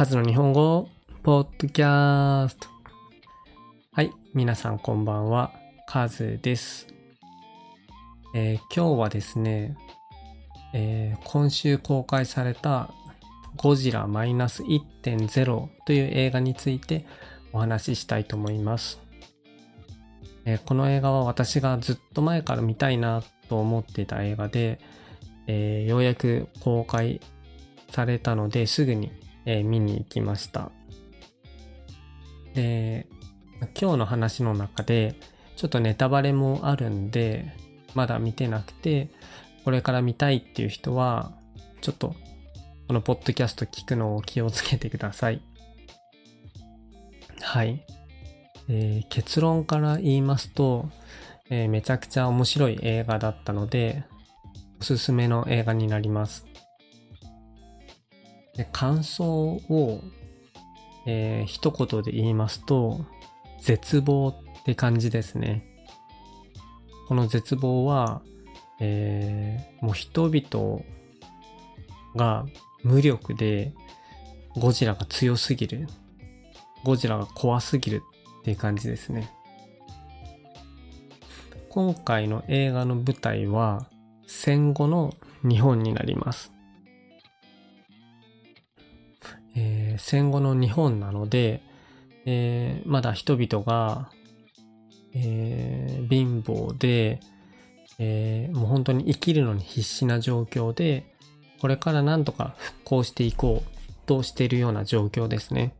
カズの日本語ポッドキャスト。はい、皆さんこんばんは。カズです。えー今日はですね、えー今週公開されたゴジラマイナス1.0という映画についてお話ししたいと思います。えーこの映画は私がずっと前から見たいなと思っていた映画で、えようやく公開されたのですぐに、えー見に行きました。で、今日の話の中でちょっとネタバレもあるんで、まだ見てなくて、これから見たいっていう人は、ちょっとこのポッドキャスト聞くのを気をつけてください。はい。えー結論から言いますと、えーめちゃくちゃ面白い映画だったので、おすすめの映画になります。で感想を、えー一言で言いますと、絶望って感じですね。この絶望は、えーもう人々が無力で、ゴジラが強すぎる。ゴジラが怖すぎるっていう感じですね。今回の映画の舞台は戦後の日本になります。戦後の日本なので、えーまだ人々が、えー貧乏で、えーもう本当に生きるのに必死な状況で、これからなんとか復興していこうとしているような状況ですね。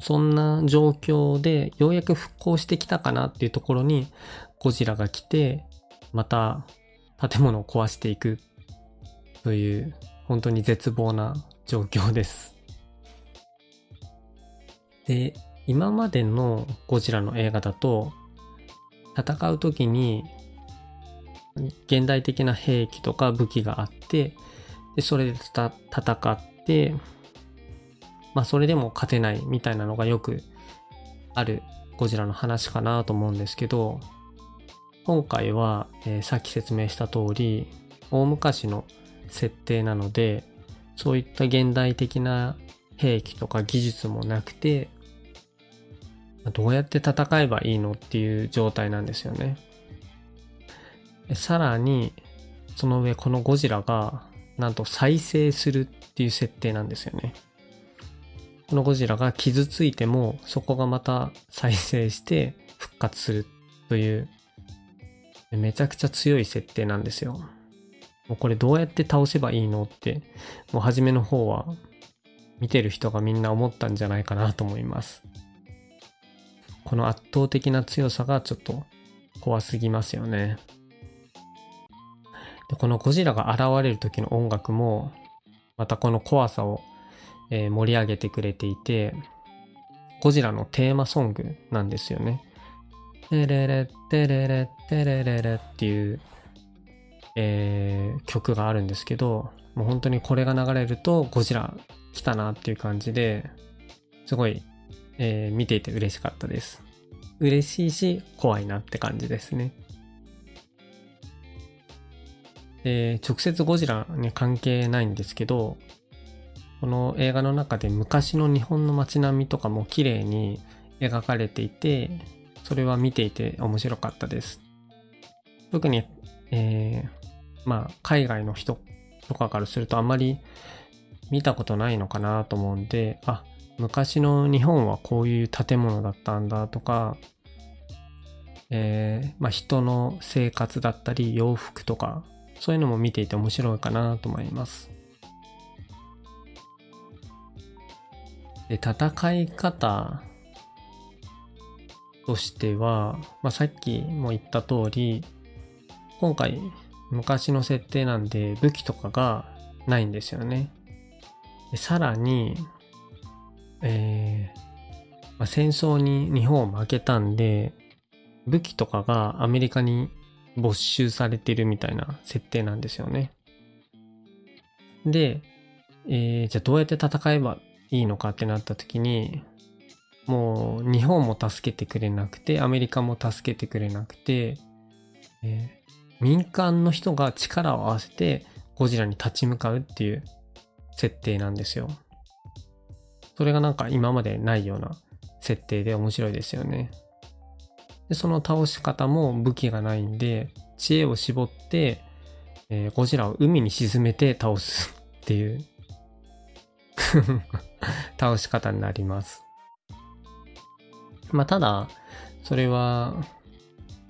そんな状況でようやく復興してきたかなっていうところにゴジラが来て、また建物を壊していくという本当に絶望な状況です。で、今までのゴジラの映画だと戦う時に現代的な兵器とか武器があって、でそれで戦って、まあそれでも勝てないみたいなのがよくあるゴジラの話かなと思うんですけど、今回は、えーさっき説明した通り、大昔の設定なので、そういった現代的な兵器とか技術もなくて、どうやって戦えばいいのっていう状態なんですよね。さらに、その上このゴジラが、なんと再生するっていう設定なんですよね。このゴジラが傷ついても、そこがまた再生して復活するという、めちゃくちゃ強い設定なんですよ。もうこれどうやって倒せばいいのって、もう初めの方は見てる人がみんな思ったんじゃないかなと思います。この圧倒的な強さがちょっと怖すぎますよね。でこのゴジラが現れる時の音楽も、またこの怖さを、えー盛り上げてくれていて、ゴジラのテーマソングなんですよね。テレレテレレテレレレっていう、えー曲があるんですけど、もう本当にこれが流れるとゴジラ来たなっていう感じで、すごい、えー見ていて嬉しかったです。嬉しいし怖いなって感じですね。で、直接ゴジラに関係ないんですけど、この映画の中で昔の日本の街並みとかも綺麗に描かれていて、それは見ていて面白かったです。特に、えーまあ、海外の人とかからするとあまり見たことないのかなと思うんで、あ、昔の日本はこういう建物だったんだとか、えーまあ、人の生活だったり洋服とか、そういうのも見ていて面白いかなと思います。で、戦い方としては、まあ、さっきも言った通り、今回昔の設定なんで武器とかがないんですよね。さらに、えーまあ、戦争に日本負けたんで、武器とかがアメリカに没収されてるみたいな設定なんですよね。で、えーじゃあどうやって戦えばいいのかってなった時に、もう日本も助けてくれなくて、アメリカも助けてくれなくて、えー民間の人が力を合わせてゴジラに立ち向かうっていう設定なんですよ。それがなんか今までないような設定で面白いですよね。で、その倒し方も武器がないんで、知恵を絞って、えー、ゴジラを海に沈めて倒すっていう 倒し方になります。まあ、ただ、それは、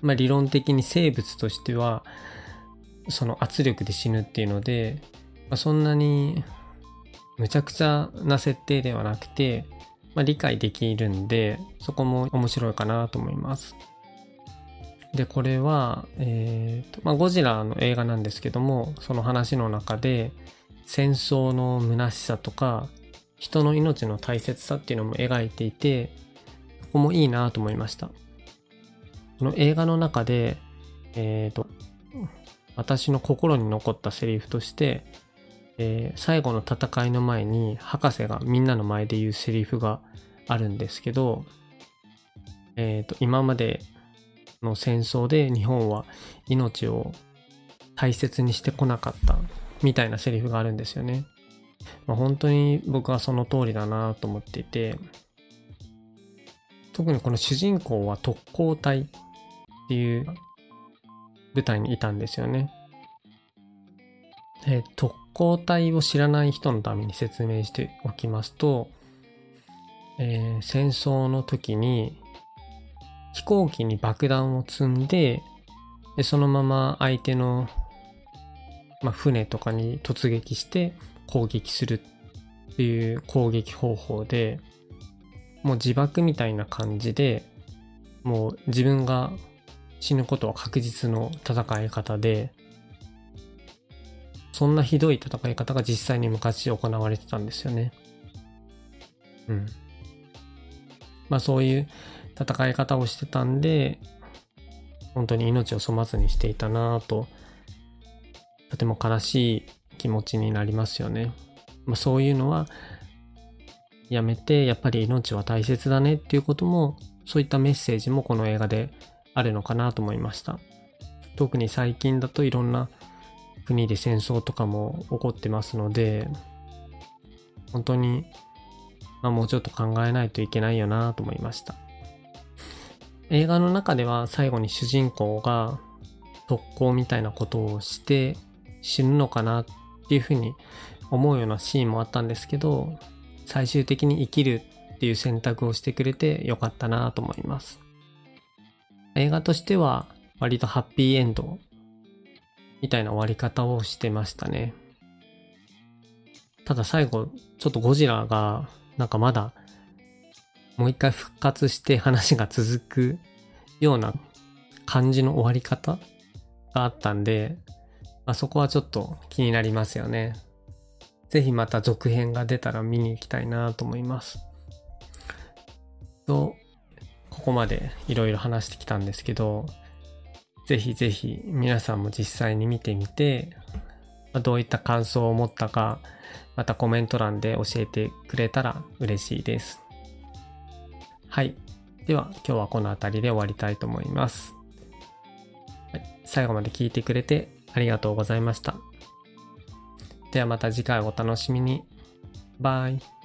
まあ、理論的に生物としては、その圧力で死ぬっていうので、まあ、そんなにむちゃくちゃな設定ではなくて、まあ、理解できるんで、そこも面白いかなと思います。で、これは、えーとまあ、ゴジラの映画なんですけども、その話の中で、戦争の虚しさとか、人の命の大切さっていうのも描いていて、ここもいいなと思いました。この映画の中で、えっ、ー、と、私の心に残ったセリフとして、えー、最後の戦いの前に博士がみんなの前で言うセリフがあるんですけど、え、ー、と、今までの戦争で日本は命を大切にしてこなかったみたいなセリフがあるんですよね。まあ、本当に僕はその通りだなと思っていて、特にこの主人公は特攻隊っていう舞台にいたんですよね。特攻隊を知らない人のために説明しておきますと、えー、戦争の時に飛行機に爆弾を積んででそのまま相手の、まあ、船とかに突撃して攻撃するっていう攻撃方法でもう自爆みたいな感じでもう自分が死ぬことは確実の戦い方で、そんなひどい戦い方が実際に昔行われてたんですよね。うん。まあそういう戦い方をしてたんで、本当に命を粗末にしていたなぁと、とても悲しい気持ちになりますよね。まあそういうのは、やめて、やっぱり命は大切だねっていうことも、そういったメッセージもこの映画であるのかなと思いました。特に最近だといろんな国で戦争とかも起こってますので、本当に、まあ、もうちょっと考えないといけないよなと思いました。映画の中では最後に主人公が特攻みたいなことをして死ぬのかなっていうふうに思うようなシーンもあったんですけど、最終的に生きるっていう選択をしてくれてよかったなと思います。映画としては割とハッピーエンドみたいな終わり方をしてましたね。ただ最後、ちょっとゴジラがなんかまだもう一回復活して話が続くような感じの終わり方があったんで、まあ、そこはちょっと気になりますよね。ぜひまた続編が出たら見に行きたいなと思います。と、ここまでいろいろ話してきたんですけど、ぜひぜひ皆さんも実際に見てみて、どういった感想を持ったか、またコメント欄で教えてくれたら嬉しいです。はい。では今日はこの辺りで終わりたいと思います。はい、最後まで聞いてくれてありがとうございました。ではまた次回お楽しみに。バイ。